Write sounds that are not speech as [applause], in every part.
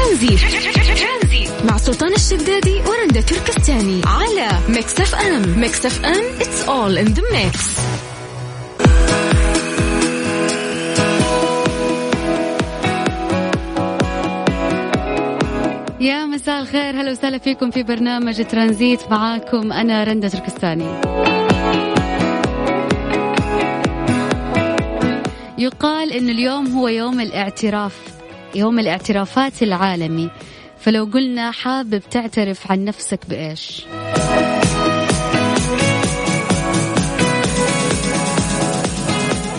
ترانزيت. مع سلطان الشدادي ورندا تركستاني على ميكس اف ام. ميكس اف ام it's all in the mix. يا مساء الخير هلا وسهلا فيكم في برنامج ترانزيت معاكم أنا رندا تركستاني. يقال إن اليوم هو يوم الاعتراف. يوم الاعترافات العالمي. فلو قلنا حابب تعترف عن نفسك بإيش؟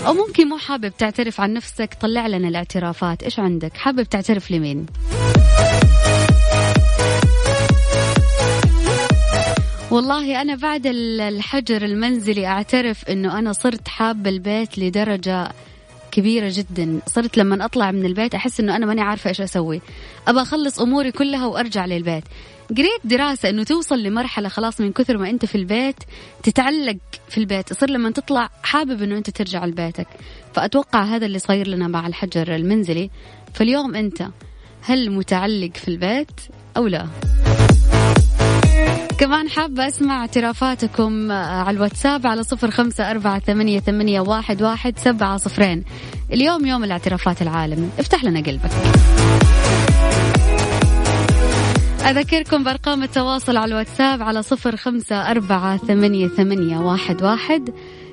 أو ممكن مو حابب تعترف عن نفسك طلع لنا الاعترافات. إيش عندك؟ حابب تعترف لمين؟ والله أنا بعد الحجر المنزلي أعترف أنه أنا صرت حابة البيت لدرجة كبيرة جدا. صرت لما أطلع من البيت أحس أنه أنا ماني عارفة إيش أسوي. أبى أخلص أموري كلها وأرجع للبيت. قريت دراسة أنه توصل لمرحلة خلاص من كثر ما أنت في البيت تتعلق في البيت. يصير لما تطلع حابب أنه أنت ترجع لبيتك. فأتوقع هذا اللي صاير لنا مع الحجر المنزلي. فاليوم أنت هل متعلق في البيت أو لا؟ كمان حابة أسمع اعترافاتكم على الواتساب على صفر خمسة أربعة ثمانية, ثمانية واحد, واحد سبعة صفرين. اليوم يوم الاعترافات العالمي. افتح لنا قلبك. أذكركم بأرقام التواصل على الواتساب على صفر خمسة أربعة ثمانية, ثمانية واحد, واحد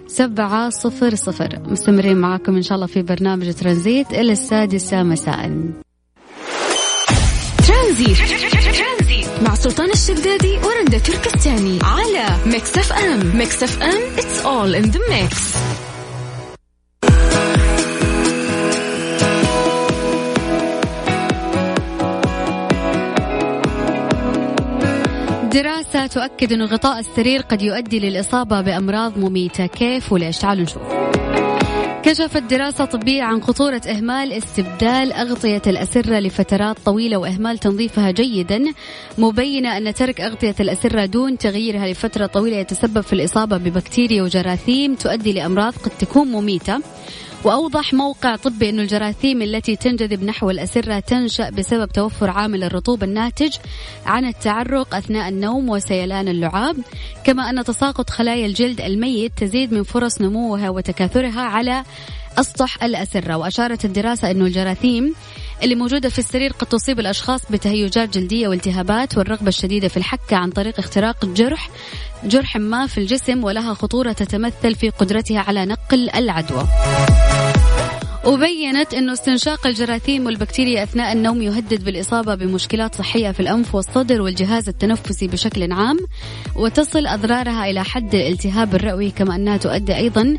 سبعة صفر صفر. مستمرين معاكم إن شاء الله في برنامج ترانزيت إلى السادسة مساء. ترانزيت. مع سلطان الشدادي ورندا تركستاني على ميكس اف ام. ميكس اف ام it's all in the mix. دراسة تؤكد أن غطاء السرير قد يؤدي للإصابة بأمراض مميتة. كيف وليش؟ تعالوا نشوف. كشفت دراسة طبية عن خطورة إهمال استبدال أغطية الأسرة لفترات طويلة وإهمال تنظيفها جيدا. مبينة أن ترك أغطية الأسرة دون تغييرها لفترة طويلة يتسبب في الإصابة ببكتيريا وجراثيم تؤدي لأمراض قد تكون مميتة. وأوضح موقع طبي أن الجراثيم التي تنجذب نحو الأسرة تنشأ بسبب توفر عامل الرطوبة الناتج عن التعرق أثناء النوم وسيلان اللعاب. كما أن تساقط خلايا الجلد الميت تزيد من فرص نموها وتكاثرها على أسطح الأسرة. وأشارت الدراسة أن الجراثيم اللي موجودة في السرير قد تصيب الأشخاص بتهيجات جلدية والتهابات والرغبة الشديدة في الحكة عن طريق اختراق الجرح جرح ما في الجسم ولها خطورة تتمثل في قدرتها على نقل العدوى. وبينت أنه استنشاق الجراثيم والبكتيريا أثناء النوم يهدد بالإصابة بمشكلات صحية في الأنف والصدر والجهاز التنفسي بشكل عام وتصل أضرارها إلى حد الالتهاب الرئوي كما أنها تؤدي أيضا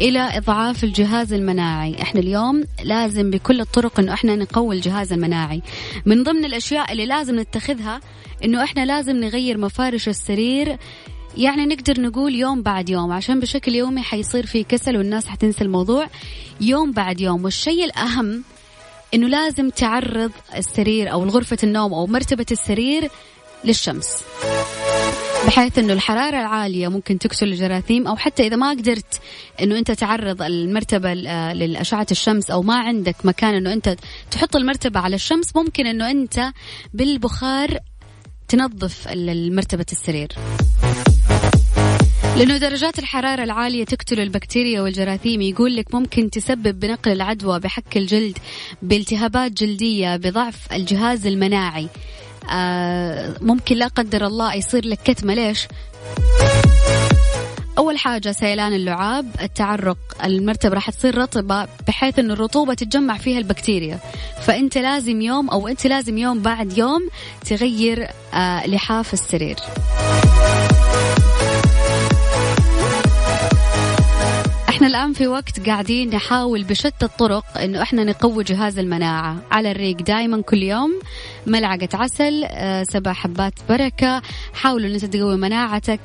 إلى إضعاف الجهاز المناعي. إحنا اليوم لازم بكل الطرق أنه إحنا نقوي الجهاز المناعي. من ضمن الأشياء اللي لازم نتخذها أنه إحنا لازم نغير مفارش السرير يعني نقدر نقول يوم بعد يوم عشان بشكل يومي حيصير في كسل والناس حتنسى الموضوع. يوم بعد يوم والشيء الأهم إنه لازم تعرض السرير أو غرفة النوم أو مرتبة السرير للشمس. بحيث إنه الحرارة العالية ممكن تقتل الجراثيم أو حتى إذا ما قدرت إنه أنت تعرض المرتبة لأشعة الشمس أو ما عندك مكان إنه أنت تحط المرتبة على الشمس ممكن إنه أنت بالبخار تنظف مرتبه السرير. لأنه درجات الحرارة العالية تقتل البكتيريا والجراثيم. يقول لك ممكن تسبب بنقل العدوى بحك الجلد بالتهابات جلدية بضعف الجهاز المناعي. آه ممكن لا قدر الله يصير لك كتمة. ليش؟ أول حاجة سيلان اللعاب التعرق المرتبة راح تصير رطبة بحيث أن الرطوبة تتجمع فيها البكتيريا. فأنت لازم يوم أو أنت لازم يوم بعد يوم تغير آه لحاف السرير. إحنا الآن في وقت قاعدين نحاول بشتى الطرق إنه إحنا نقوي جهاز المناعة. على الريق دائما كل يوم ملعقة عسل آه، سبع حبات بركة. حاولوا إن تقوي مناعتك.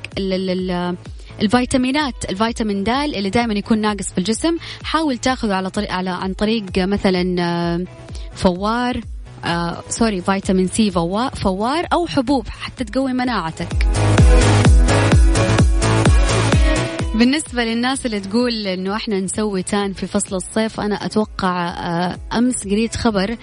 الفيتامينات الفيتامين د اللي دائما يكون ناقص في الجسم حاول تاخذه على طريق على عن طريق مثلا آه، فوار آه sorry فيتامين سي فوار أو حبوب حتى تقوي مناعتك. بالنسبة للناس اللي تقول إنه إحنا نسوي تان في فصل الصيف أنا أتوقع آه، أمس قريت خبر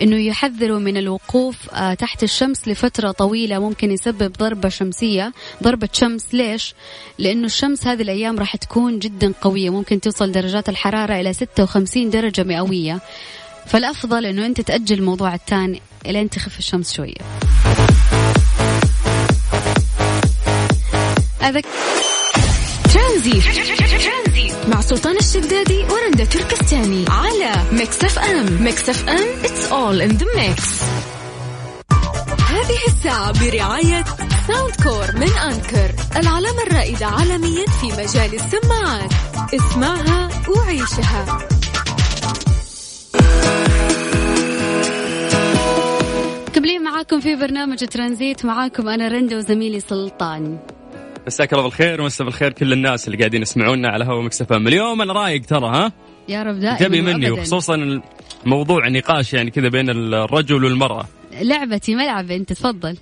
إنه يحذروا من الوقوف آه، تحت الشمس لفترة طويلة ممكن يسبب ضربة شمسية. ضربة شمس ليش؟ لأنه الشمس هذه الأيام راح تكون جدا قوية ممكن توصل درجات الحرارة إلى 56 درجة مئوية. فالأفضل إنه أنت تأجل الموضوع الثاني الين تخف الشمس شوية. أذك... ترانزي مع سلطان الشدادي ورندا تركستاني على ميكس اف ام. ميكس اف ام it's all in the mix. هذه الساعة برعاية ساوند كور من أنكر العلامة الرائدة عالميا في مجال السماعات. اسمعها وعيشها. مكملين معاكم في برنامج ترانزيت معاكم أنا رندا وزميلي سلطان. مساك الله بالخير ومسا بالخير كل الناس اللي قاعدين يسمعونا على هوا مكسفة اليوم أنا رايق ترى ها؟ يا رب دائما تبي مني وخصوصا موضوع النقاش يعني كذا بين الرجل والمرأة. لعبتي ملعبي أنت تفضل.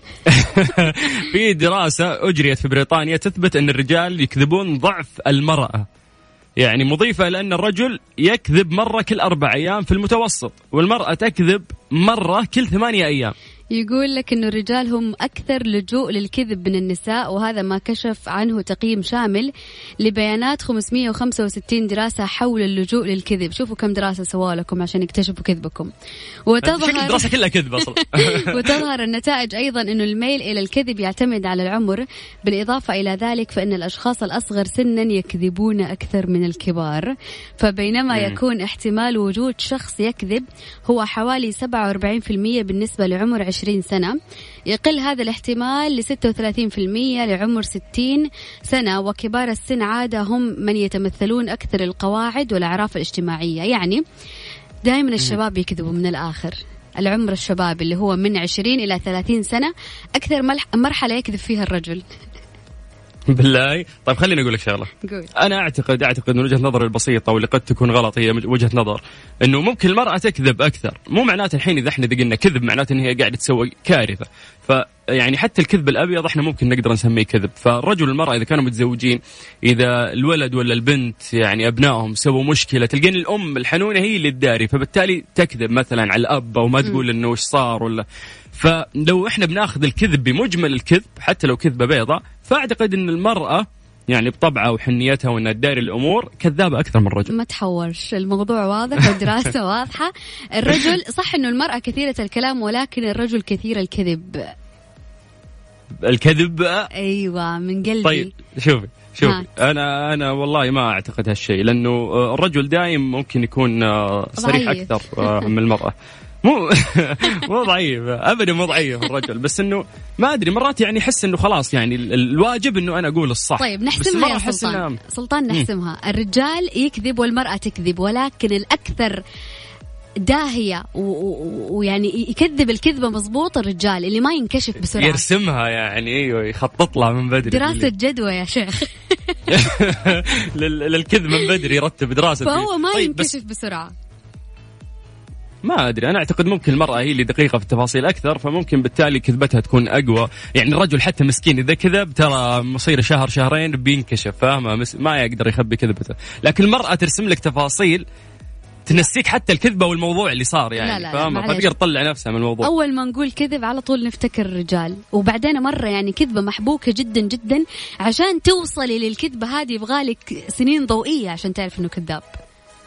[laughs] في دراسة أجريت في بريطانيا تثبت أن الرجال يكذبون ضعف المرأة. يعني مضيفة إلى أن الرجل يكذب مرة كل أربع أيام في المتوسط والمرأة تكذب مرة كل ثمانية أيام. يقول لك إنه الرجال هم أكثر لجوء للكذب من النساء وهذا ما كشف عنه تقييم شامل لبيانات 565 دراسة حول اللجوء للكذب. شوفوا كم دراسة سووا لكم عشان يكتشفوا كذبكم. وتظهر الدراسة كلها كذب أصلا. [laughs] وتظهر النتائج أيضا إنه الميل إلى الكذب يعتمد على العمر. بالإضافة إلى ذلك فإن الأشخاص الأصغر سنا يكذبون أكثر من الكبار. فبينما يكون احتمال وجود شخص يكذب هو حوالي 47% بالنسبة لعمر 20 20 سنة. يقل هذا الاحتمال ل 36% لعمر 60 سنة وكبار السن عادة هم من يتمثلون أكثر القواعد والأعراف الاجتماعية. يعني دائما الشباب يكذبوا من الآخر. العمر الشباب اللي هو من 20 إلى 30 سنة أكثر مرحلة يكذب فيها الرجل. [laughs] بالله. طيب خليني أقول لك شغلة. قول. أنا اعتقد أعتقد من وجهة نظري البسيطة واللي قد تكون غلط هي وجهة نظر. إنه ممكن المرأة تكذب أكثر. مو معناته الحين إذا إحنا قلنا كذب معناته إن هي قاعدة تسوي كارثة. فيعني حتى الكذب الأبيض إحنا ممكن نقدر نسميه كذب. فالرجل والمرأة إذا كانوا متزوجين إذا الولد ولا البنت يعني أبنائهم سووا مشكلة تلقين الأم الحنونة هي اللي تداري. فبالتالي تكذب مثلا على الأب أو ما تقول إنه إيش صار ولا. فلو إحنا بناخذ الكذب بمجمل الكذب حتى لو كذبة بيضاء فأعتقد إن المرأة يعني بطبعها وحنيتها وإنها تداري الأمور كذابة أكثر من الرجل. ما تحورش، الموضوع واضح والدراسة [laughs] واضحة، الرجل صح إنه المرأة كثيرة الكلام ولكن الرجل كثير الكذب. الكذب أيوه من قلبي. طيب شوفي شوفي أنا أنا والله ما أعتقد هالشيء لأنه الرجل دايم ممكن يكون صريح أكثر من المرأة. [laughs] مو [laughs] مو ضعيف ابدا مو ضعيف الرجل. بس إنه ما أدري مرات يعني أحس إنه خلاص يعني الواجب إنه أنا أقول الصح. طيب نحسمها يا سلطان. إنه... سلطان نحسمها الرجال يكذب والمرأة تكذب ولكن الأكثر داهية ويعني يكذب الكذبة مضبوط الرجال اللي ما ينكشف بسرعة. يرسمها يعني أيوه يخطط لها من بدري. دراسة جدوى يا شيخ. [laughs] للكذب من بدري يرتب دراسة فهو ما طيب ينكشف بسرعة. ما أدري أنا أعتقد ممكن المرأة هي اللي دقيقة في التفاصيل أكثر فممكن بالتالي كذبتها تكون أقوى. يعني الرجل حتى مسكين إذا كذب ترى مصير شهر شهرين بينكشف فاهمة؟ ما يقدر يخبي كذبته. لكن المرأة ترسم لك تفاصيل تنسيك حتى الكذبة والموضوع اللي صار يعني لا فاهمة؟ فتقدر تطلع نفسها من الموضوع. أول ما نقول كذب على طول نفتكر الرجال. وبعدين مرة يعني كذبة محبوكة جدا جدا عشان توصلي للكذبة هذه يبغالك سنين ضوئية عشان تعرف إنه كذاب.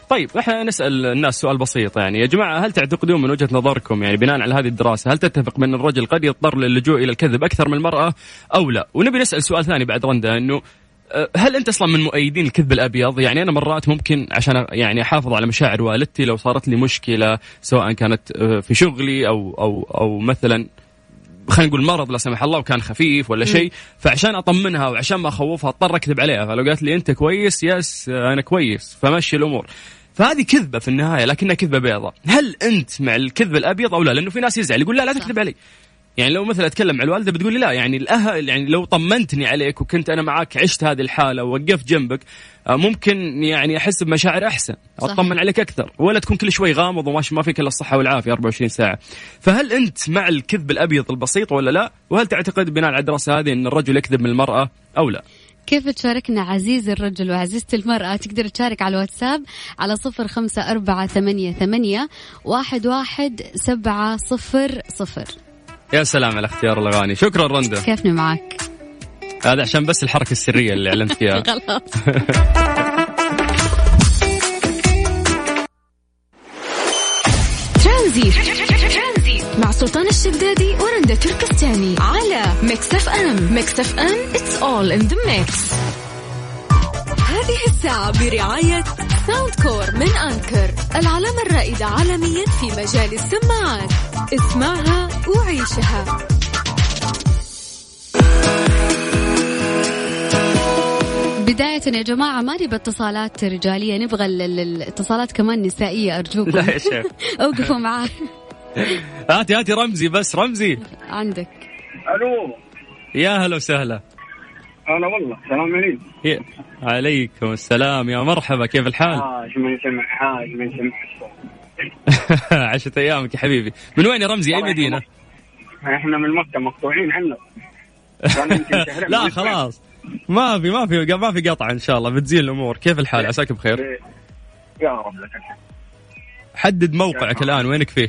طيب إحنا نسأل الناس سؤال بسيط يعني يا جماعة هل تعتقدون من وجهة نظركم يعني بناء على هذه الدراسة هل تتفق بان الرجل قد يضطر للجوء إلى الكذب أكثر من المرأة أو لا؟ ونبي نسأل سؤال ثاني بعد رندا إنه أه، هل أنت أصلا من مؤيدين الكذب الأبيض؟ يعني أنا مرات ممكن عشان يعني أحافظ على مشاعر والدتي لو صارت لي مشكلة سواء كانت أه، في شغلي أو أو أو مثلا خلينا نقول مرض لا سمح الله وكان خفيف ولا شيء فعشان أطمنها وعشان ما أخوفها اضطر اكذب عليها. فلو قالت لي أنت كويس؟ يس أنا كويس. فمشي الأمور. فهذه كذبة في النهاية لكنها كذبة بيضاء. هل أنت مع الكذب الأبيض أو لا؟ لأنه في ناس يزعل يقول لا لا تكذب علي. يعني لو مثلا أتكلم مع الوالدة بتقول لي لا يعني الأهل يعني لو طمنتني عليك وكنت أنا معاك عشت هذه الحالة ووقفت جنبك آه، ممكن يعني أحس بمشاعر أحسن أطمن عليك أكثر ولا تكون كل شوي غامض وماشي ما فيك إلا الصحة والعافية 24 ساعة. فهل أنت مع الكذب الأبيض البسيط ولا لا؟ وهل تعتقد بناء على الدراسة هذه أن الرجل يكذب من المرأة أو لا؟ كيف تشاركنا عزيز الرجل وعزيزة المرأة؟ تقدر تشارك على الواتساب على صفر خمسة أربعة ثمانية, ثمانية واحد, واحد سبعة صفر صفر. يا سلام على اختيار الأغاني. شكرا رندا. كيفني معك؟ هذا عشان بس الحركة السرية اللي اعلنت فيها. [laughs] خلاص ترانزي مع سلطان الشدادي ورندا تركستاني. على ميكس اف ام. ميكس اف ام it's all in the mix هذه الساعة برعاية ساوند كور من أنكر العلامة الرائدة عالميا في مجال السماعات. اسمعها وعيشها. بداية يا جماعة ما نبغى اتصالات رجالية نبغى ال- ال- الاتصالات كمان نسائية أرجوكم. لا يا شيخ. [laughs] أوقفوا معاه هاتي هاتي رمزي بس رمزي. عندك. ألو. يا هلا وسهلا. هلا والله سلام عليكم عليكم السلام يا مرحبا كيف الحال؟ حاج من سمع حاج من سمع عشت أيامك يا حبيبي. من وين يا رمزي؟ أي مدينة؟ إحنا من مكة مقطوعين عنك شهرين. [laughs] لا خلاص. ما في ما في ما في قطع إن شاء الله بتزين الأمور. كيف الحال؟ عساك بخير. نسمع. يا رب لك الحمد. حدد موقعك الآن وينك فيه؟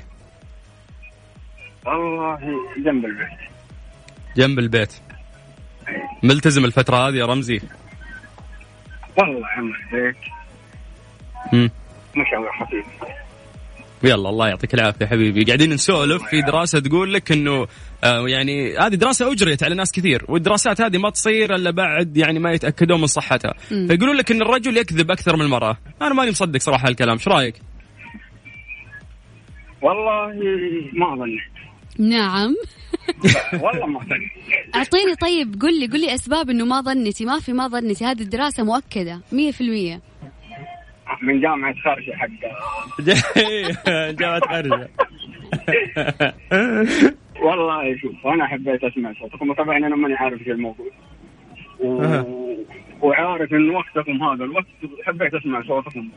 والله جنب البيت. جنب البيت. ملتزم الفترة هذه يا رمزي؟ والله عم البيت مم. مشاوير خفيف يلا الله يعطيك العافية حبيبي. قاعدين نسولف في دراسة تقول لك إنه آه يعني هذه دراسة أجريت على ناس كثير والدراسات هذه ما تصير إلا بعد يعني ما يتأكدون من صحتها. فيقولون لك إن الرجل يكذب أكثر من المرأة. أنا ماني مصدق صراحة هالكلام إيش رأيك؟ والله ما ظنيت نعم. والله ما ظنيت أعطيني طيب قل لي قل لي أسباب إنه ما ظنتي ما في ما ظنتي هذه الدراسة مؤكدة 100% من جامعة خرشه حق. [laughs] جامعة خارجة. [laughs] والله شوف أنا حبيت أسمع صوتكم وطبعا أنا ماني عارف إيش الموضوع. و... وعارف إن وقتكم هذا الوقت حبيت أسمع صوتكم.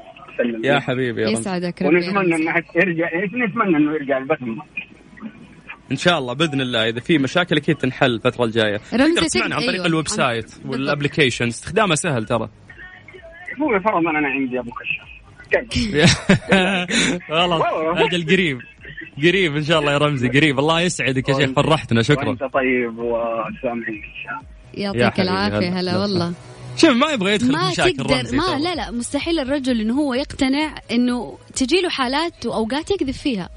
يا. حبيبي يا رمزي يسعدك ربي. ونتمنى إنه يرجع نتمنى إنه يرجع البث إن شاء الله بإذن الله إذا في مشاكل أكيد تنحل الفترة الجاية رمزي تقدر تسمعنا عن طريق أيوة. ال website. وال application استخدامه سهل ترى هو فرضا أنا عندي أبو كشاف؟ خلاص أجل قريب قريب إن شاء الله يا رمزي قريب الله يسعدك يا شيخ فرحتنا شكرا وأنت طيب وسامعين يا يعطيك العافية هلا. هلا والله شوف ما يبغى يدخل في ما مشاكل تقدر رمزي ما. لا لا مستحيل الرجل إنه هو يقتنع إنه تجي له حالات وأوقات يكذب فيها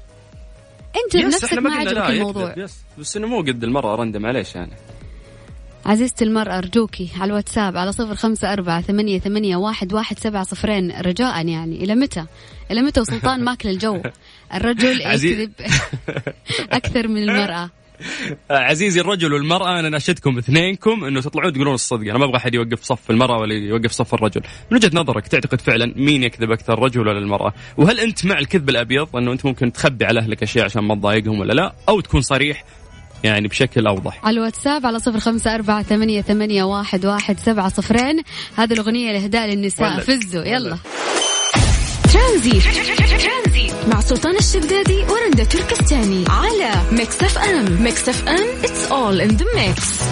أنت يس إحنا ما عجبك الموضوع. يس بس إنه مو قد المرأة رندا معليش يعني. عزيزتي المرأة أرجوكي على الواتساب على صفر خمسة أربعة ثمانية, ثمانية واحد, واحد سبعة صفرين رجاء يعني. إلى متى؟ إلى متى وسلطان ماكل الجو؟ [laughs] الرجل يكذب [laughs] أكثر من المرأة. [laughs] عزيزي الرجل والمرأة أنا ناشدكم اثنينكم أنه تطلعون تقولون الصدق. أنا ما أبغى أحد يوقف صف المرأة ولا يوقف صف الرجل. من وجهة نظرك تعتقد فعلا مين يكذب أكثر الرجل ولا المرأة؟ وهل أنت مع الكذب الأبيض أنه أنت ممكن تخبي على أهلك أشياء عشان ما تضايقهم ولا لا أو تكون صريح يعني بشكل أوضح؟ على الواتساب على صفر خمسة أربعة ثمانية, ثمانية واحد, واحد سبعة صفرين. هذه الأغنية لإهداء للنساء. فزوا يلا. ترانزي مع سلطان الشدادي ورندا تركستاني على ميكس اف ام ميكس اف ام it's all in the mix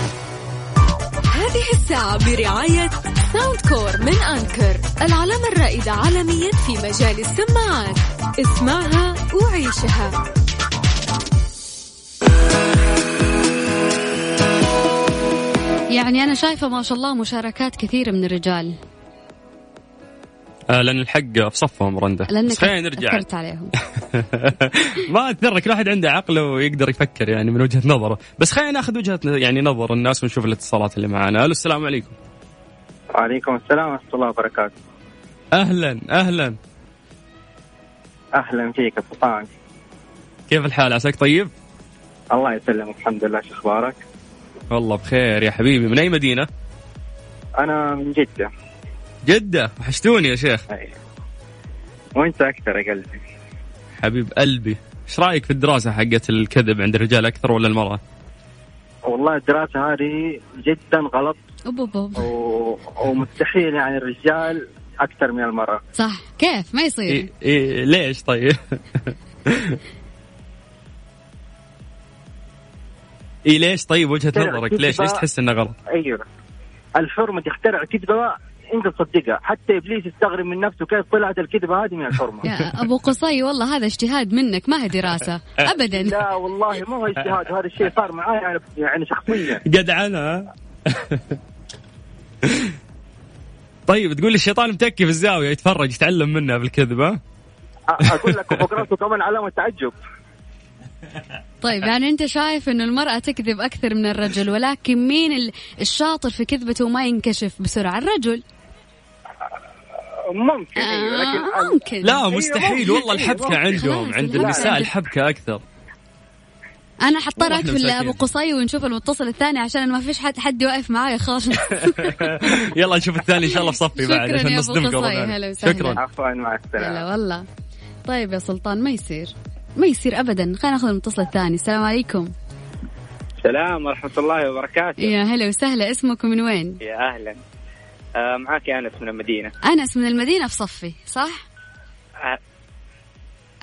هذه الساعة برعاية ساوند كور من أنكر العلامة الرائدة عالميا في مجال السماعات. اسمعها وعيشها. يعني أنا شايفة ما شاء الله مشاركات كثيرة من الرجال. آه لأن الحق في صفهم رندا لأنك بس خلينا نرجع. أثرت عليهم. [laughs] ما أثر كل واحد عنده عقل ويقدر يفكر يعني من وجهة نظره. بس خلينا ناخذ وجهة يعني نظر الناس ونشوف الاتصالات اللي معانا. ألو السلام عليكم. وعليكم السلام ورحمة الله وبركاته. أهلا أهلا. أهلا فيك يا سلطان كيف الحال؟ عساك طيب؟ الله يسلمك الحمد لله. شو أخبارك؟ والله بخير يا حبيبي. من أي مدينة؟ أنا من جدة. جدة وحشتوني يا شيخ. وانت أكثر يا قلبي. حبيب قلبي إيش رأيك في الدراسة حقت الكذب عند الرجال أكثر ولا المرأة؟ والله الدراسة هذه جدا غلط. و... ومستحيل يعني الرجال أكثر من المرأة. صح. كيف؟ ما يصير. إيه إيه ليش طيب؟ [laughs] إيه ليش طيب وجهة كذا، نظرك؟ ليش؟ ليش تحس إنه غلط؟ أيوه. الحرمة تخترع كذبة انت تصدقها. حتى إبليس يستغرب من نفسه كيف طلعت الكذبة هذه من الحرمة. يا أبو قصي والله هذا اجتهاد منك ما هي دراسة. [laughs] ابدا. لا والله ما هو اجتهاد. هذا الشيء صار معي يعني شخصيا. جدعنة طيب تقول لي الشيطان متكي في الزاوية يتفرج يتعلم منها بالكذبة أ- أقول لك فوق راسه كمان علامة تعجب. طيب يعني أنت شايف انه المرأة تكذب أكثر من الرجل ولكن مين ال- الشاطر في كذبته وما ينكشف بسرعة؟ الرجل. ممكن أيوه آه لكن ممكن. لا مستحيل والله ممكن. الحبكة عندهم عند النساء لا. الحبكة أكثر. أنا حضطر اقفل. أبو قصي ونشوف المتصل الثاني عشان ما فيش حد حد واقف معايا خالص. [laughs] يلا نشوف الثاني إن شاء الله في صفي بعد شكراً عشان وسهلا. شكرا. عفوا مع السلامة. هلا والله. طيب يا سلطان ما يصير؟ ما يصير ابدا. خلينا نأخذ المتصل الثاني. السلام عليكم. السلام ورحمة الله وبركاته. يا هلا وسهلا. اسمكم من وين؟ يا أهلا. آه معاك أنس من المدينة. أنس من المدينة في صفي صح؟ آه.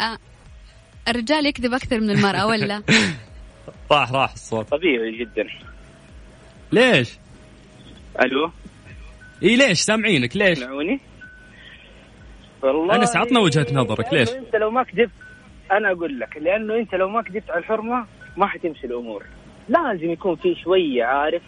آه. الرجال يكذب أكثر من المرأة ولا؟ [laughs] راح راح الصوت. طبيعي جدا. ليش؟ ألو؟ إي ليش؟ سامعينك ليش؟ تسمعوني والله أنس، عطنا وجهة نظرك، لأنه ليش؟ أنت لو ما كذبت أنا أقول لك لأنه أنت لو ما كذبت على الحرمة ما حتمشي الأمور. لازم يكون في شوية عارف؟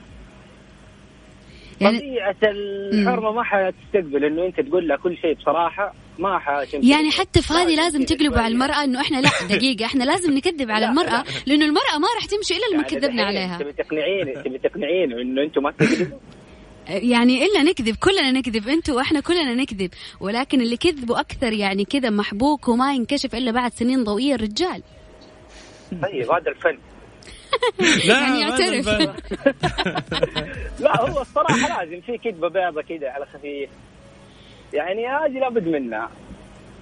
يعني طبيعة الحرمة ما حتستقبل إنه أنت تقول لها كل شيء بصراحة ما حتمشي يعني حتى في هذه لازم تقلبوا على. المرأة إنه إحنا لا [laughs] دقيقة إحنا لازم نكذب على لا، المرأة لأنه المرأة ما راح تمشي إلا لما يعني كذبنا عليها. تبي تقنعيني تبي تقنعيني إنه أنتم ما تكذبوا؟ [laughs] يعني إلا نكذب كلنا نكذب أنتوا وإحنا كلنا نكذب. ولكن اللي كذبوا أكثر يعني كذا محبوك وما ينكشف إلا بعد سنين ضوئية الرجال. طيب هذا الفن. [laughs] لا يعني يعترف. [laughs] لا هو الصراحة لازم في كذبة بيضة كذا على خفيف. يعني هذه لابد منها.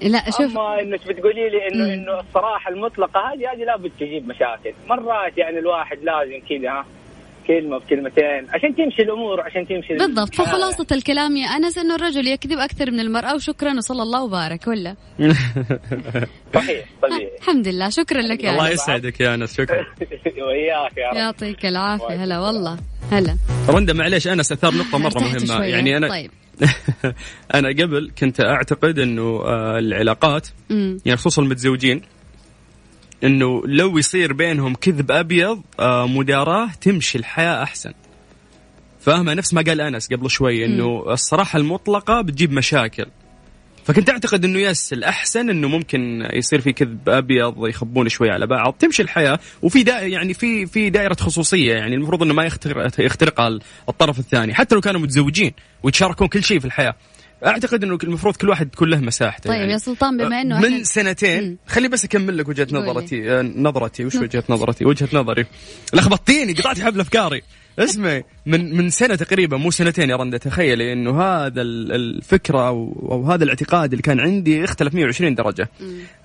لا شوف. أما إنك بتقولي لي إنه. إنه الصراحة المطلقة هذه هذه لابد تجيب مشاكل. مرات يعني الواحد لازم كذا ها كلمه بكلمتين عشان تمشي الأمور عشان تمشي بالضبط. الحياة. فخلاصة الكلام يا أنس إنه الرجل يكذب أكثر من المرأة وشكرا وصلى الله وبارك ولا؟ [laughs] صحيح طبيعي الحمد لله. شكرا لك يا الله أنس. يسعدك يا أنس شكرا. [laughs] وياك يا رب. يعطيك العافية. هلا والله. هلا. رندا معليش أنس أثار نقطة مرة مهمة. يعني أنا طيب. [laughs] أنا قبل كنت أعتقد إنه آه، العلاقات يعني خصوصا المتزوجين إنه لو يصير بينهم كذب أبيض آه، مداراة تمشي الحياة أحسن. فاهمة؟ نفس ما قال أنس قبل شوي إنه الصراحة المطلقة بتجيب مشاكل. فكنت أعتقد إنه يس الأحسن إنه ممكن يصير في كذب أبيض يخبون شوي على بعض. تمشي الحياة وفي دا يعني في في دائرة خصوصية يعني المفروض إنه ما يخترق يخترقها الطرف الثاني. حتى لو كانوا متزوجين ويتشاركون كل شيء في الحياة. أعتقد إنه المفروض كل واحد تكون له مساحته طيب يعني. يا سلطان بما إنه من سنتين. خلي بس أكمل لك وجهة. نظرتي. آه، نظرتي وش وجهة نظرتي؟ وجهة نظري. لخبطتيني قطعتي حبل أفكاري. اسمعي من من سنة تقريبا مو سنتين يا رندا تخيلي إنه هذا ال- الفكرة أو, أو هذا الاعتقاد اللي كان عندي اختلف 120 درجة.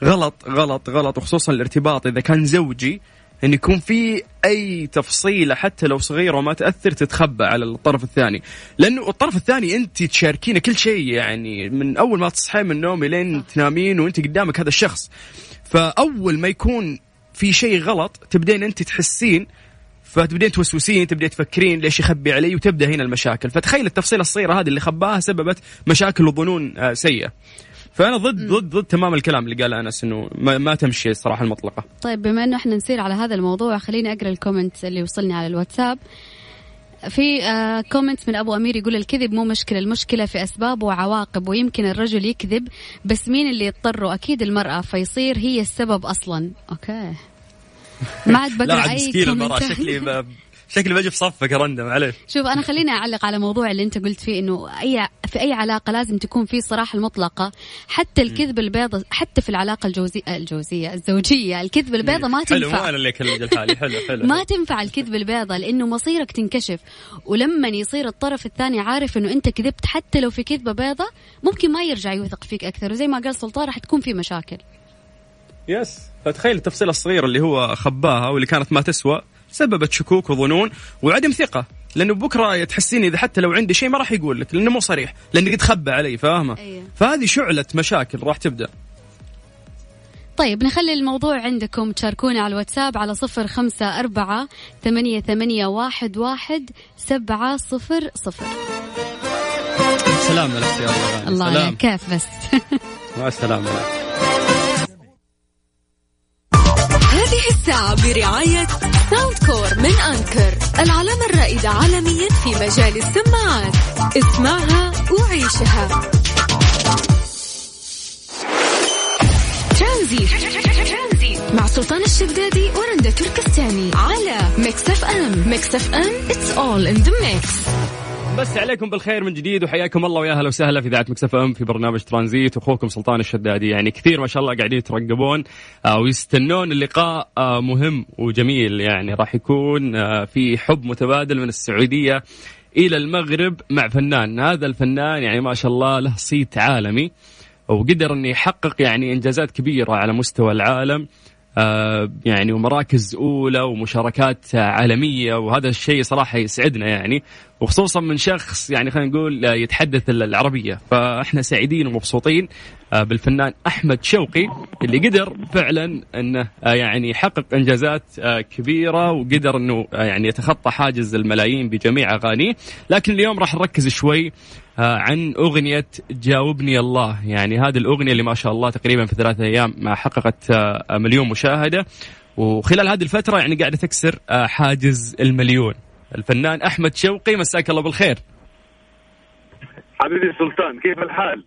غلط غلط غلط وخصوصا الارتباط إذا كان زوجي إن يكون في أي تفصيله حتى لو صغيره وما تأثر تتخبى على الطرف الثاني. لأنه الطرف الثاني أنت تشاركينه كل شيء يعني من أول ما تصحين من النوم لين تنامين وأنت قدامك هذا الشخص. فأول ما يكون في شيء غلط تبدين أنت تحسين فتبدين توسوسين تبدين تفكرين ليش يخبي علي وتبدأ هنا المشاكل. فتخيل التفصيلة الصغيرة هذه اللي خباها سببت مشاكل وظنون آه، سيئة. فأنا ضد ضد ضد تمام الكلام اللي قاله أنس إنه ما, ما تمشي الصراحه المطلقة. طيب بما إنه إحنا نسير على هذا الموضوع خليني أقرأ الكومنت اللي وصلني على الواتساب. في آه comment من أبو أمير يقول الكذب مو مشكلة المشكلة في أسباب وعواقب ويمكن الرجل يكذب بس مين اللي يضطره؟ أكيد المرأة فيصير هي السبب أصلا. okay. [laughs] ما عاد بقرأ أي comment ات. شكلي. شكلي بجي في صفك يا رندا معليش شوف أنا خليني أعلق على موضوع اللي أنت قلت فيه إنه أي في أي علاقة لازم تكون في صراحة المطلقة. حتى الكذب البيضة حتى في العلاقة الجوزيه الجوزية الزوجية الكذب البيضة ما حلو تنفع. أنا اللي أكلم حلو حلو [laughs] ما تنفع الكذب البيضة لأنه مصيرك تنكشف. ولما يصير الطرف الثاني عارف إنه أنت كذبت حتى لو في كذبة بيضة ممكن ما يرجع يوثق فيك أكثر. وزي ما قال سلطان راح تكون في مشاكل. يس. فتخيل التفصيله الصغيره اللي هو خباها واللي كانت ما تسوى. سببت شكوك وظنون وعدم ثقة. لأنه بكرة تحسين إذا حتى لو عندي شيء ما راح يقول لك لأنه مو صريح. لأنه قد خبى علي فاهمة؟ أيوه. فهذه شعلة مشاكل راح تبدأ. طيب نخلي الموضوع عندكم تشاركونا على الواتساب على صفر خمسة أربعة ثمانية, ثمانية واحد, واحد سبعة صفر صفر. سلام عليك يا الله الله سلام. كيف بس؟ [laughs] مع السلامة. هذه الساعة برعاية ساوند كور من أنكر العلامة الرائدة عالميا في مجال السماعات. اسمعها وعيشها. ترانزي مع سلطان الشدادي ورندا تركستاني على ميكس اف ام ميكس اف ام it's all in the mix. يمسيكم بالخير من جديد وحياكم الله ويا أهلا وسهلا في إذاعة ميكس اف ام في برنامج ترانزيت. أخوكم سلطان الشدادي يعني كثير ما شاء الله قاعدين يترقبون آه، ويستنون اللقاء آه، مهم وجميل. يعني راح يكون آه، في حب متبادل من السعودية إلى المغرب مع فنان. هذا الفنان يعني ما شاء الله له صيت عالمي وقدر إنه يحقق يعني إنجازات كبيرة على مستوى العالم يعني ومراكز أولى ومشاركات عالمية وهذا الشيء صراحة يسعدنا يعني. وخصوصا من شخص يعني خلينا نقول آه، يتحدث العربية. فإحنا سعيدين ومبسوطين آه، بالفنان أحمد شوقي اللي قدر فعلا إنه يعني يحقق إنجازات كبيرة وقدر إنه يعني يتخطى حاجز الملايين بجميع أغانيه. لكن اليوم راح نركز شوي عن أغنية جاوبني الله. يعني هذه الأغنية اللي ما شاء الله تقريبا في ثلاثة أيام حققت مليون مشاهدة. وخلال هذه الفترة يعني قاعدة تكسر حاجز المليون. الفنان أحمد شوقي مساك الله بالخير. حبيبي سلطان كيف الحال؟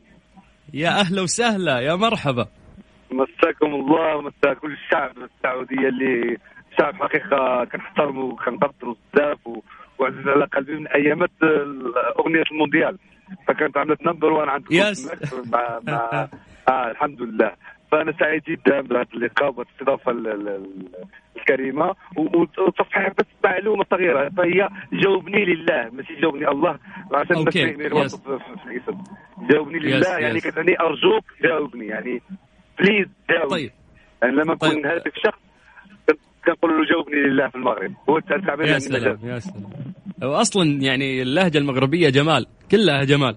يا أهلا وسهلا يا مرحبا. مساكم الله مسا كل الشعب السعودية اللي شعب حقيقة كنحترمه وكنقدروا بزاف وعزيز على قلبي من أيامات اغنيه المونديال. فكانت عملت number one عند yes مع, مع آه الحمد لله. فأنا سعيد جدا بهذا اللقاء والاستضافه الكريمة وتصحيح بس معلومة صغيرة فهي جاوبني لله ماشي جاوبني الله. عشان الناس يربطوا في الاسم جاوبني لله يعني كتعني أرجوك جاوبني يعني بليز جاوبني طيب. يعني لما نكون طيب. هدف شخص كنقول له جاوبني لله في المغرب. هو التعبير يا سلام يا سلام. أصلا يعني اللهجة المغربية جمال كلها جمال.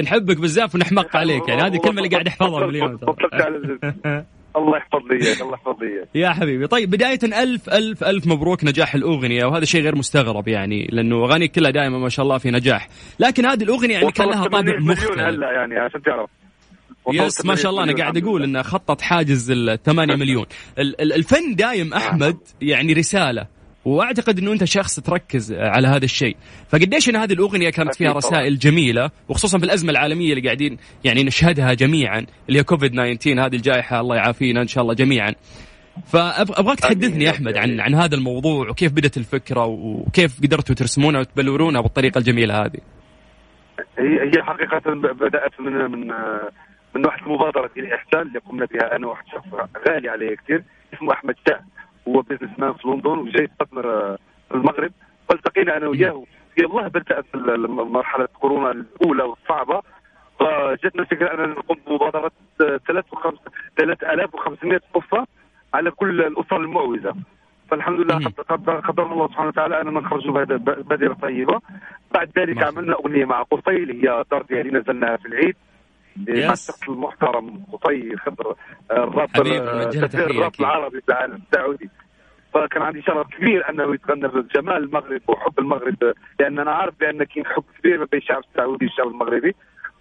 كنحبك بزاف ونحمق عليك يعني هذه الكلمة اللي قاعد أحفظها مليون [laughs] الله يحفظ لي الله يحفظ لي يا حبيبي. طيب بداية ألف ألف ألف مبروك نجاح الأغنية وهذا شيء غير مستغرب يعني لأنه أغانيك كلها دائما ما شاء الله في نجاح. لكن هذه الأغنية يعني كان لها طابع مختلف. هلا يعني عشان تعرف. يس ما شاء الله. أنا قاعد أقول انها خطت حاجز ال 8 مليون. الفن دايم أحمد يعني رسالة. واعتقد إنه أنت شخص تركز على هذا الشيء. فقديش إن هذه الأغنية كانت فيها رسائل جميلة وخصوصا في الأزمة العالمية اللي قاعدين يعني نشهدها جميعا اللي هي كوفيد 19 هذه الجائحة الله يعافينا إن شاء الله جميعا. فابغاك تحدثني يا أحمد عن عن هذا الموضوع وكيف بدت الفكرة وكيف قدرتوا ترسمونها وتبلورونها بالطريقة الجميلة هذه؟ هي هي حقيقة بدأت من من من واحد المبادرة الاحسان اللي قمنا بها أنا واحد شخص غالي عليه كثير اسمه أحمد شاه. هو بيزنس مان في لندن وجاي يستثمر في المغرب. فالتقينا أنا وياه. يلا بدات مرحلة كورونا الأولى والصعبة. فجاتنا الفكرة اننا نقوم بمبادرة 3500 قفه على كل الأسر المعوزة. فالحمد لله قدر, قدر الله سبحانه وتعالى أننا نخرجوا بهذه طيبه بعد ذلك عملنا أغنية مع قصي اللي هي الدار ديالي نزلناها في العيد. مع الشخص المحترم قصي خضر الراب الراب العربي السعودي. فكان عندي شرف كبير أنه يتغنى بجمال المغرب وحب المغرب لأن أنا عارف بان كاين حب كبير ما بين الشعب السعودي والشعب المغربي.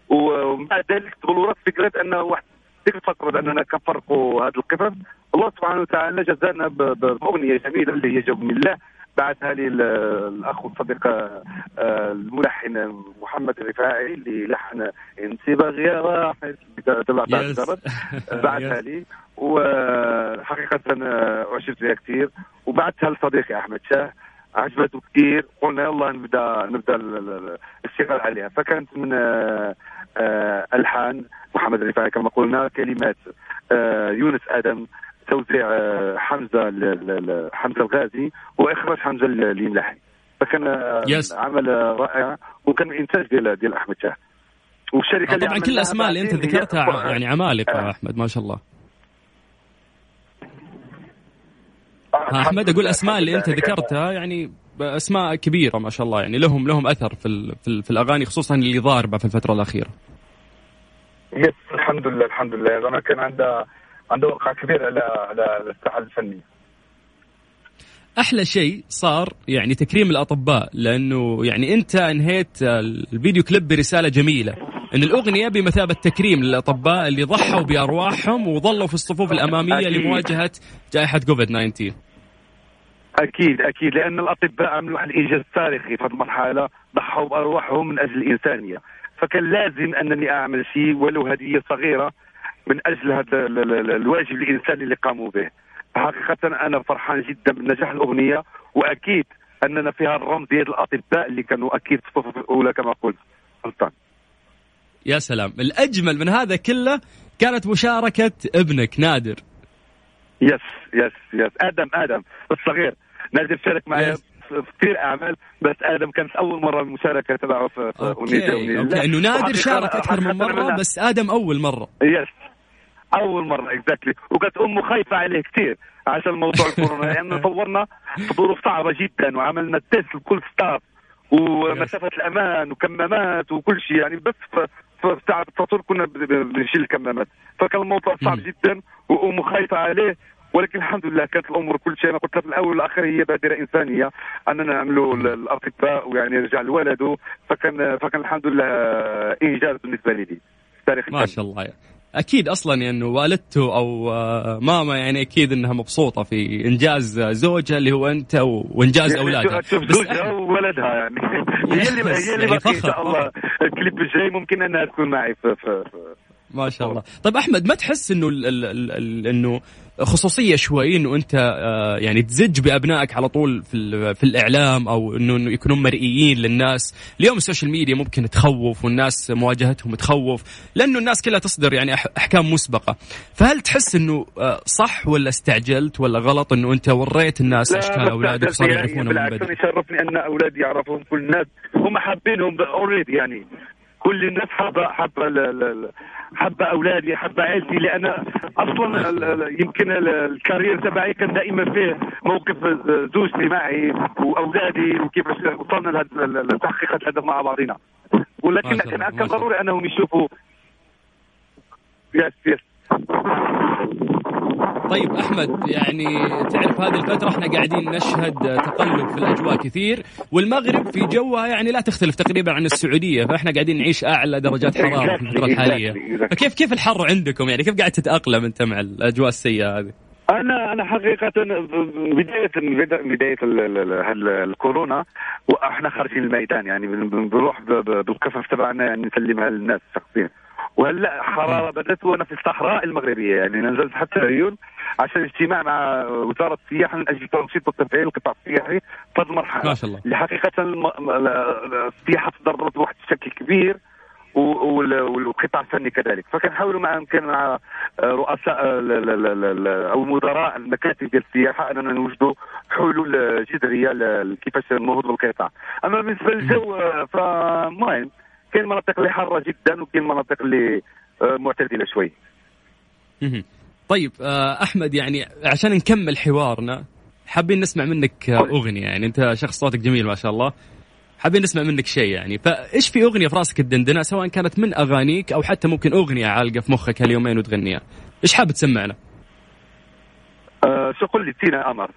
ومع ذلك تبلورت فكرة أنه واحد ديك الفترة اننا كنفرقوا هذه القصص الله سبحانه وتعالى جزانا بأغنية جميلة اللي هي جوب الله. بعثها لي الأخ والصديق آه، الملحن محمد الرفاعي اللي لحن انت باغيه واحد. تبع بعثها لي وحقيقة اعجبت بها كثير. وبعثها لصديقي أحمد شاه عجبته كثير. قلنا يلا نبدأ نبدأ الاشتغال عليها. فكانت من آه، آه، ألحان محمد الرفاعي كما قلنا كلمات يونس آدم توزيع آه، حمزة حمزة الغازي وإخراج حمزة الملاحي فكان يس. عمل رائع وكان إنتاج ديال ديال أحمد شاه والشركة اللي طبعا كل الأسماء اللي أنت ذكرتها يعني عمالقة آه. أحمد ما شاء الله ها أحمد أقول أسماء اللي أنت ذكرتها يعني أسماء كبيرة ما شاء الله يعني لهم لهم أثر في في, في الأغاني خصوصا اللي ضاربة في الفترة الأخيرة. يس الحمد لله الحمد لله أنا كان عندها عنده وقع كبير على على الساحه الفنيه أحلى شيء صار يعني تكريم الأطباء لأنه يعني أنت أنهيت الفيديو كليب برسالة جميلة. إن الأغنية بمثابة تكريم للأطباء اللي ضحوا بأرواحهم وظلوا في الصفوف الأمامية أكيد. لمواجهة جائحة كوفيد 19 أكيد أكيد. لأن الأطباء عملوا واحد الانجاز تاريخي في هذه المرحلة ضحوا بأرواحهم من أجل الإنسانية. فكان لازم أنني أعمل شيء ولو هدية صغيرة من أجل هذا الواجب الانساني اللي قاموا به. حقيقة أنا فرحان جدا بنجاح الأغنية وأكيد أننا فيها الرمز ديال الأطباء اللي كانوا أكيد في الصفوف الأولى كما قلت. سلطان. يا سلام. الأجمل من هذا كله كانت مشاركة ابنك نادر. yes yes yes آدم آدم الصغير. نادر شارك معي في كثير أعمال بس آدم كانت أول مرة المشاركة تبعه في أغنية okay. إنه نادر شارك أكثر من مرة بس آدم أول مرة. yes أول مرة exactly وكانت أمه خايفة عليه كثير عشان موضوع [laughs] الكورونا لأنه يعني صورنا في ظروف صعبة جدا وعملنا test لكل staff ومسافة الأمان وكمامات وكل شيء. يعني بس في ساعه التصوير كنا بنشيل الكمامات. فكان الموضوع صعب جدا وأمه خايفة عليه. ولكن الحمد لله كانت الأمور كل شيء. أنا قلت في الأول والآخر هي بادرة إنسانية. أننا نعملوا الأطباء ويعني رجع لولده. فكان فكان الحمد لله إنجاز بالنسبة لي. تاريخ ما شاء الله. يعني. أكيد أصلا يعني إنه والدته أو آه، ماما يعني أكيد إنها مبسوطة في إنجاز زوجها اللي هو أنت وإنجاز أولادها. شوف زوجها وولدها يعني. [laughs] هي اللي هي اللي يعني إن شاء الله الكليب الجاي ممكن إنها تكون معي في, في, في ما شاء الله. طيب أحمد ما تحس إنه إنه خصوصية شوي إنه أنت آه، يعني تزج بأبنائك على طول في في الإعلام أو إنه يكونوا مرئيين للناس؟ اليوم ال social media ممكن تخوف والناس مواجهتهم تخوف لأنه الناس كلها تصدر يعني أحكام مسبقة. فهل تحس إنه آه، صح ولا استعجلت ولا غلط إنه أنت وريت الناس أشكال أولادك وصاروا يعرفونهم من بدري؟ يشرفني أن أولادي يعرفهم كل الناس. هم حابينهم already يعني. كل الناس حابه حابه حابه أولادي حابه عائلتي لأن أصلا يمكن ال career تبعي كان دائما فيه موقف زوجتي معي وأولادي وكيفاش وصلنا لتحقيق الهدف مع بعضنا. ولكن كان كان ضروري أنهم يشوفوا. yes yes طيب أحمد يعني تعرف هذه الفترة إحنا قاعدين نشهد تقلب في الأجواء كثير والمغرب في جوها يعني لا تختلف تقريبا عن السعودية فإحنا قاعدين نعيش أعلى درجات حرارة في الفترة الحالية. فكيف كيف الحر عندكم؟ يعني كيف قاعد تتأقلم أنت مع الأجواء السيئة هذه؟ أنا أنا حقيقة بداية بداية الكورونا وإحنا خارجين الميدان يعني بنروح بالقصص تبعنا يعني نسلمها للناس شخصيا. وهلا حرارة بدأت وأنا في الصحراء المغربية يعني نزلت حتى العيون عشان اجتماع مع وزارة السياحة من أجل تنشيط وتفعيل القطاع السياحي في هذه المرحله ما شاء الله. اللي حقيقه السياحة تضررت بواحد الشكل كبير والقطاع الفني كذلك. فكنحاولوا مع يمكن مع رؤساء أو مدراء المكاتب ديال السياحه أننا نوجدوا حلول جذرية كيفاش ننهضوا بالقطاع أما بالنسبة للجو فالمهم كاين مناطق اللي حارة جدا وكاين مناطق اللي آه، معتدلة شوي. طيب آه، أحمد يعني عشان نكمل حوارنا حابين نسمع منك أغنية. يعني أنت شخص صوتك جميل ما شاء الله. حابين نسمع منك شيء يعني. فإيش في أغنية في راسك تدندنها سواء كانت من أغانيك أو حتى ممكن أغنية عالقة في مخك هاليومين وتغنيها؟ إيش حاب تسمعنا؟ أه شو قل لي؟ تينا أمر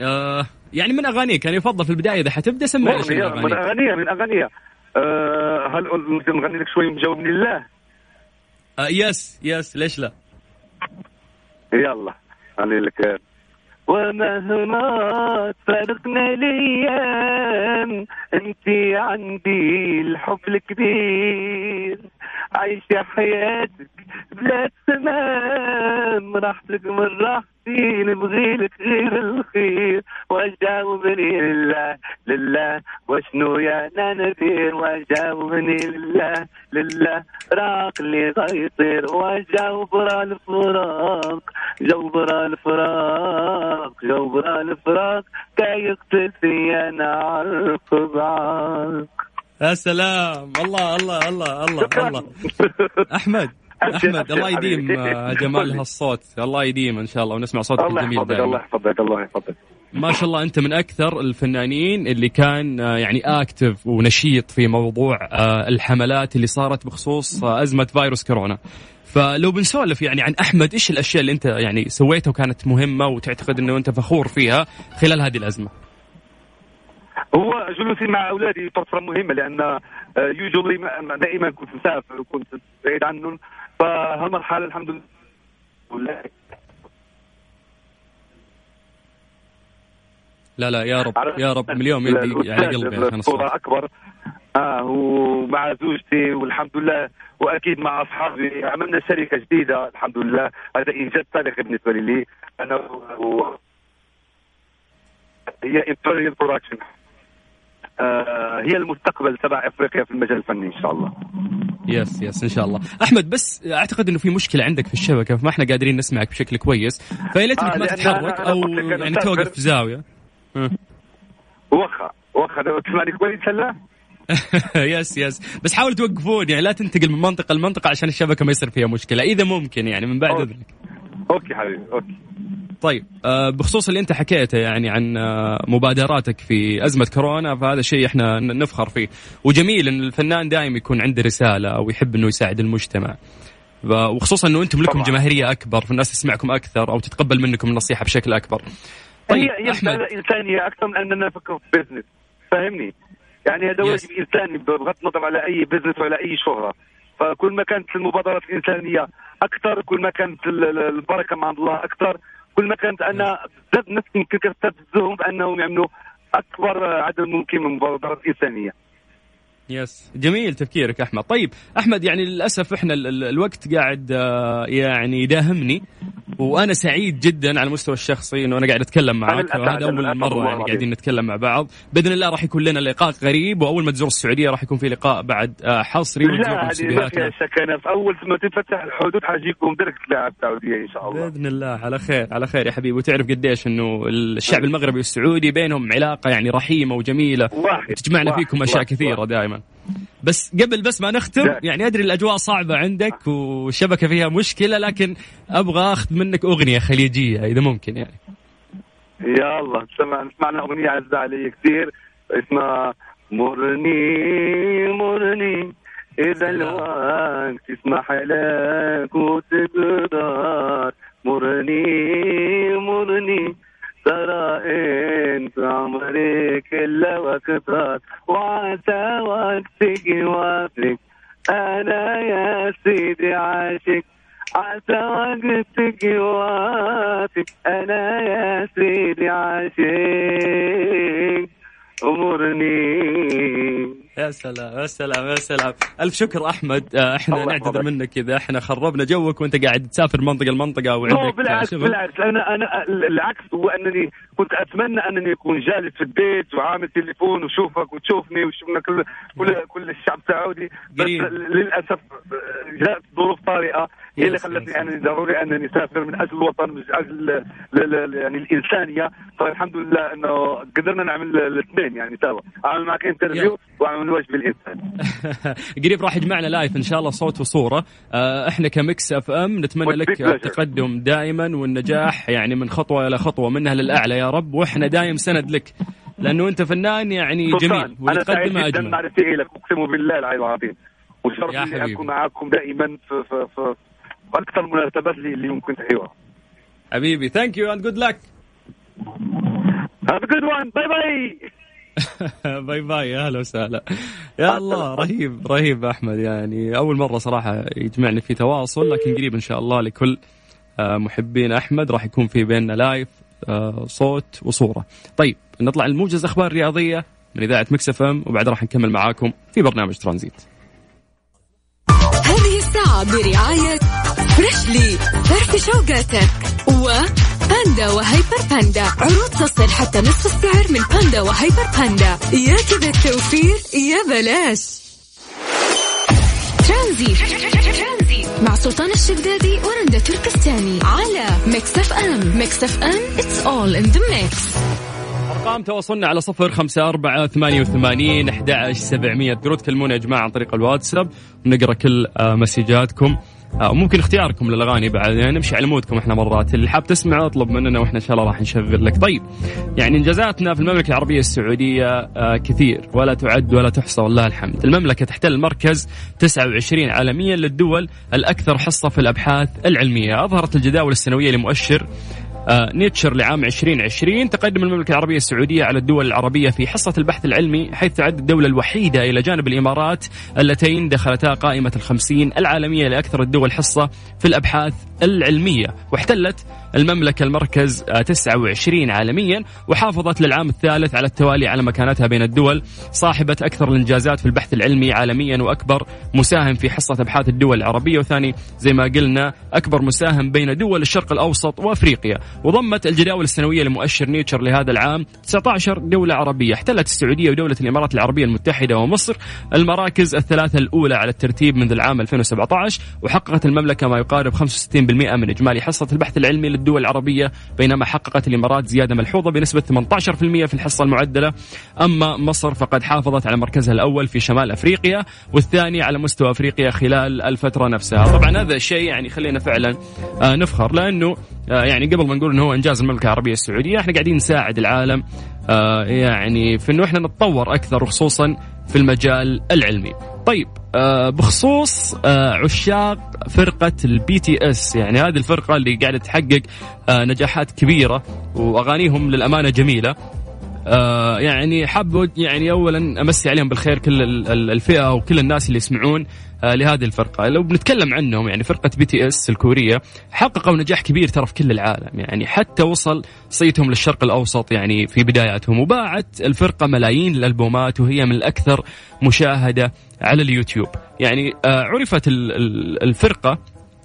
آه يعني من أغانيك يعني يفضل في البداية إذا حتبدأ سمع من اغانيها من أغانيها من أغانيها. آه هل ممكن نغني لك شوي مجاوب لله؟ آه يس يس ليش لا؟ يلا خلي لك. ومهما فرقنا الأيام أنت عندي الحب الكبير. عايشة حياتك بلا تمام راحتك من راحتي نبغي لك غير الخير. وجاوبني لله لله. وشنو يا ندير وجاوبني لله لله. راق اللي يطير وجاوب الفراق. جوبر الفراق. جوبر الفراق. كي يقتل في أنا عرف بعض يا سلام. الله الله الله الله [laughs] الله. أحمد. أحمد الله يديم [laughs] جمال هالصوت. الله يديم إن شاء الله ونسمع صوتك الجميل دائما. الله يحفظك الله يحفظك. ما شاء الله أنت من أكثر الفنانين اللي كان آه، يعني اكتف ونشيط في موضوع آه، الحملات اللي صارت بخصوص آه، أزمة فيروس كورونا. فلو بنسولف يعني عن أحمد إيش الأشياء اللي أنت يعني سويتها وكانت مهمة وتعتقد إنه أنت فخور فيها خلال هذه الأزمة؟ هو جلوسي مع أولادي فترة مهمة لأن يوجولي دائما كنت مسافر وكنت بعيد عنهم فهالمرحله الحمد لله. لا لا يا رب يا رب مليون يدي على قلبي يا أخي أكبر. آه ومع زوجتي والحمد لله وأكيد مع أصحابي. عملنا شركة جديدة الحمد لله. هذا انجاز تاريخي بالنسبة لي. أنا و... هي Imperial Production آه هي المستقبل تبع إفريقيا في المجال الفني إن شاء الله. yes yes إن شاء الله. أحمد بس أعتقد إنه في مشكلة عندك في الشبكة فما إحنا قادرين نسمعك بشكل كويس. فيا ليت إنك آه ما تتحرك أو يعني توقف في زاوية. وخا وخا تسمعني كويس هلا؟ [laughs] yes yes. بس حاول توقفون يعني لا تنتقل من منطقة لمنطقة عشان الشبكة ما يصير فيها مشكلة إذا ممكن يعني من بعد إذنك. okay حبيبي okay. طيب آه بخصوص اللي انت حكيته يعني عن آه مبادراتك في أزمة كورونا فهذا شيء إحنا نفخر فيه. وجميل إن الفنان دائما يكون عنده رسالة أو يحب إنه يساعد المجتمع. وخصوصا إنه أنتم لكم جماهيرية أكبر فالناس تسمعكم أكثر أو تتقبل منكم النصيحة بشكل أكبر. طيب هي أحمد. إنسانية أكثر من أننا نفكر في business فاهمني؟ يعني هذا واجب إنساني بغض النظر على أي business ولا أي شهرة. فكل ما كانت المبادرات الإنسانية أكثر كل ما كانت البركة مع الله أكثر كل ما كانت أنا نفس يمكن كنستفزهم بأنهم يعملوا أكبر عدد ممكن من المبادرات الانسانيه يس جميل تفكيرك أحمد. طيب أحمد يعني للأسف إحنا الوقت قاعد يعني يداهمني وأنا سعيد جدا على المستوى الشخصي إنه أنا قاعد أتكلم معك وهذا أول مرة يعني قاعدين نتكلم مع بعض. بإذن الله راح يكون لنا لقاء غريب وأول ما تزور السعودية راح يكون في لقاء بعد حصري لا في أول ما تفتح الحدود حجيكم درك تلاعب السعودية إن شاء الله. بإذن الله. على خير على خير يا حبيبي. وتعرف قديش إنه الشعب المغربي والسعودي بينهم علاقة يعني رحيمة وجميلة. واحد تجمعنا واحد فيكم أشياء كثيرة دائما. بس قبل بس ما نختم يعني أدري الأجواء صعبة عندك والشبكة فيها مشكلة لكن أبغى أخذ منك أغنية خليجية إذا ممكن يعني. يا الله سمع سمعنا أغنية عزة علي كثير اسمها مرني مرني. إذا الوقت يسمح لك وتقدر. مرني مرني. ترى انت عمري كله وقتك وعسى وقتك أنا يا سيدي عاشق عسى وقتك يوافق أنا يا سيدي عاشق. يا سلام يا سلام يا سلام. ألف شكر أحمد إحنا نعتذر منك إذا إحنا خربنا جوك وأنت قاعد تسافر منطقة لمنطقة وعندك بالعكس شغل. بالعكس. أنا أنا العكس هو أنني كنت أتمنى أنني أكون جالس في البيت وعامل تليفون وشوفك وتشوفني وشفنا كل كل كل الشعب السعودي بس. للأسف جاءت ظروف طارئة. هي اللي خلتني. يعني ضروري أنني أسافر من أجل الوطن من أجل يعني الإنسانية. فالحمد لله إنه قدرنا نعمل الاثنين يعني سوا أعمل معك interview وأعمل الواجب الانساني [laughs] قريب راح يجمعنا live إن شاء الله صوت وصورة. آه، إحنا ك Mix FM نتمنى لك. التقدم دائما والنجاح يعني من خطوة إلى خطوة منها للاعلى يا رب. وإحنا دايم سند لك. لأنه أنت فنان يعني جميل أنا جدا أجمل. معرفتي لك أقسم بالله العلي العظيم. وشرف حبيبي. أكون معاكم دائما في في في أكثر المناسبات اللي ممكن تحيوها حبيبي thank you and good luck have good one bye bye [laughs] bye bye يا أهلا وسهلا. يا الله رهيب رهيب أحمد يعني أول مرة صراحة يجمعنا في تواصل لكن قريب إن شاء الله لكل آه، محبين أحمد راح يكون في بيننا live آه، صوت وصورة. طيب نطلع الموجز أخبار رياضية من إذاعة Mix FM وبعد راح نكمل معاكم في برنامج ترانزيت. هذه الساعة برعاية Freshly فرفش أوقاتك وباندا وهيبر باندا. عروض تصل حتى نصف السعر من باندا وهيبر باندا. يا كذا التوفير يا بلاش. ترانزيت. مع سلطان الشدادي ورندا تركستاني. على Mix FM. Mix FM it's all in the mix. أرقام تواصلنا على صفر خمسة أربعة ثمانية وثمانين أحد سبعمية. تقدروا تكلمونا يا جماعة عن طريق الواتساب. ونقرأ كل آه، مسجاتكم. ممكن اختياركم للأغاني بعد يعني نمشي على مودكم إحنا مرات. اللي حاب تسمعه اطلب مننا وإحنا إن شاء الله راح نشغل لك. طيب يعني إنجازاتنا في المملكة العربية السعودية آه، كثير ولا تعد ولا تحصى والله الحمد. المملكة تحتل المركز 29 عالميا للدول الأكثر حصة في الأبحاث العلمية. أظهرت الجداول السنوية لمؤشر آه، نيتشر لعام 2020 تقدم المملكة العربية السعودية على الدول العربية في حصة البحث العلمي حيث تعد الدولة الوحيدة إلى جانب الإمارات اللتين دخلتا قائمة الخمسين العالمية لأكثر الدول حصة في الأبحاث العلمية. واحتلت المملكة المركز 29 عالميا وحافظت للعام الثالث على التوالي على مكانتها بين الدول صاحبة أكثر الإنجازات في البحث العلمي عالميا وأكبر مساهم في حصة أبحاث الدول العربية وثاني زي ما قلنا أكبر مساهم بين دول الشرق الأوسط وأفريقيا. وضمت الجداول السنوية لمؤشر نيتشر لهذا العام 19 دولة عربية احتلت السعودية ودولة الإمارات العربية المتحدة ومصر المراكز الثلاثة الأولى على الترتيب منذ العام 2017 وحققت المملكة ما يقارب 65% من إجمالي حصة البحث العلمي للدول العربية بينما حققت الإمارات زيادة ملحوظة بنسبة 18% في الحصة المعدلة أما مصر فقد حافظت على مركزها الأول في شمال أفريقيا والثاني على مستوى أفريقيا خلال الفترة نفسها طبعا هذا الشيء يعني خلينا فعلا آه، نفخر لأنه آه، يعني قبل ما نقول إنه هو إنجاز المملكة العربية السعودية إحنا قاعدين نساعد العالم آه، يعني في إنه إحنا نتطور أكثر وخصوصا في المجال العلمي. طيب آه، بخصوص عشاق فرقة ال BTS يعني هذه الفرقة اللي قاعدة تحقق نجاحات كبيرة وأغانيهم للأمانة جميلة. يعني حابب يعني اولا أمسي عليهم بالخير كل الفئة وكل الناس اللي يسمعون آه، لهذه الفرقة. لو بنتكلم عنهم يعني فرقة BTS الكورية حققوا نجاح كبير ترى في كل العالم. يعني حتى وصل صيتهم للشرق الأوسط يعني في بداياتهم وباعت الفرقة ملايين الألبومات وهي من الأكثر مشاهدة على اليوتيوب. يعني آه، عرفت الفرقة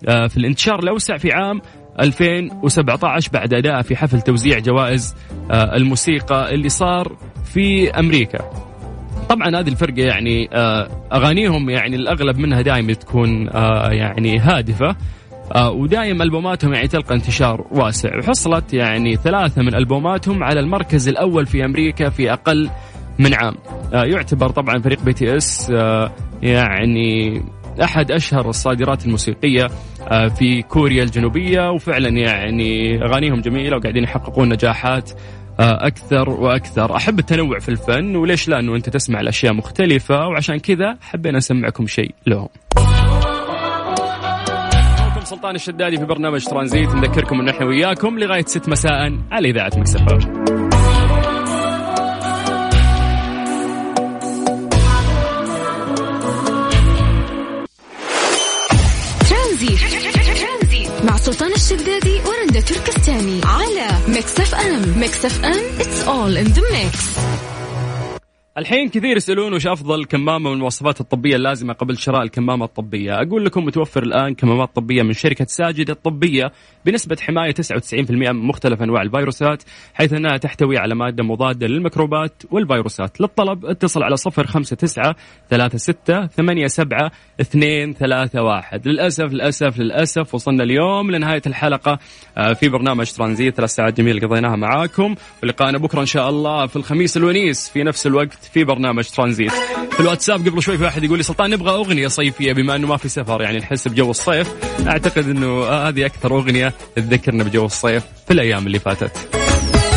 آه، في الانتشار الأوسع في عام 2017 بعد ادائها في حفل توزيع جوائز الموسيقى اللي صار في أمريكا. طبعا هذه الفرقة يعني آه، أغانيهم يعني الأغلب منها دائما تكون آه، يعني هادفة آه، ودائما ألبوماتهم يعني تلقى انتشار واسع. وحصلت يعني ثلاثة من ألبوماتهم على المركز الأول في أمريكا في أقل من عام. يعتبر طبعا فريق BTS يعني أحد أشهر الصادرات الموسيقية في كوريا الجنوبية وفعلا يعني أغانيهم جميلة وقاعدين يحققون نجاحات. أكثر وأكثر. أحب التنوع في الفن وليش لا إنه أنت تسمع الأشياء مختلفة؟ وعشان كذا حبينا نسمعكم شيء لهم. سلطان الشدادي في برنامج ترانزيت نذكركم ان إحنا وياكم لغاية 6 مساء على إذاعة Mix FM Mix FM Mix FM it's all in the mix الحين كثير يسألون وش أفضل كمامة من المواصفات الطبية اللازمة قبل شراء الكمامة الطبية. أقول لكم متوفر الآن كمامات طبية من شركة ساجد الطبية بنسبة حماية 99% من مختلف أنواع الفيروسات حيث أنها تحتوي على مادة مضادة للميكروبات والفيروسات. للطلب اتصل على 059 36 87 231 للأسف للأسف للأسف وصلنا اليوم لنهاية الحلقة آه، في برنامج ترانزيت. ثلاث ساعات جميلة قضيناها معاكم. ولقاءنا بكرة إن شاء الله في الخميس الونيس في نفس الوقت. في برنامج ترانزيت. في الواتساب قبل شوي في واحد يقول لي سلطان نبغى أغنية صيفية بما إنه ما في سفر يعني نحس بجو الصيف. أعتقد إنه هذه أكثر أغنية تذكرنا بجو الصيف في الأيام اللي فاتت.